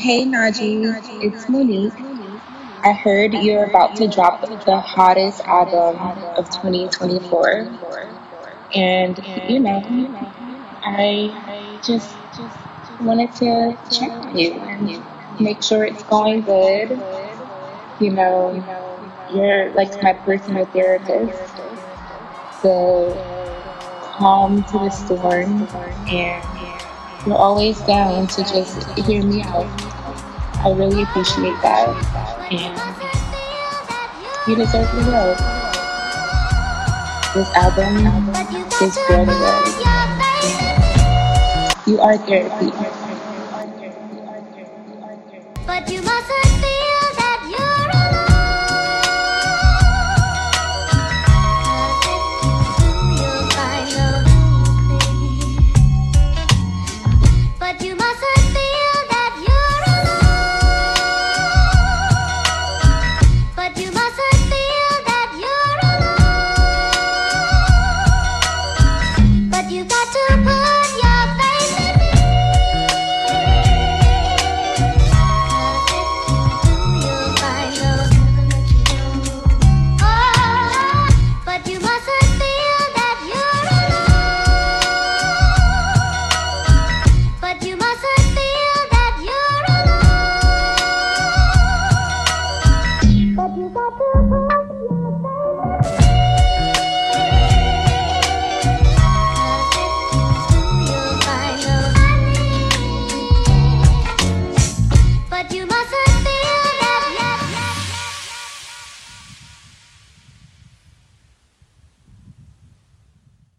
Hey Najee, it's Monique. I heard you're about to drop the hottest album of 2024. And, you know, I just wanted to check on you and make sure it's going good. You know, you're like my personal therapist. So calm to the storm. And you're always down to just hear me out. I really appreciate that. And you deserve the world. This album is for the world. You are therapy. But you mustn't be You must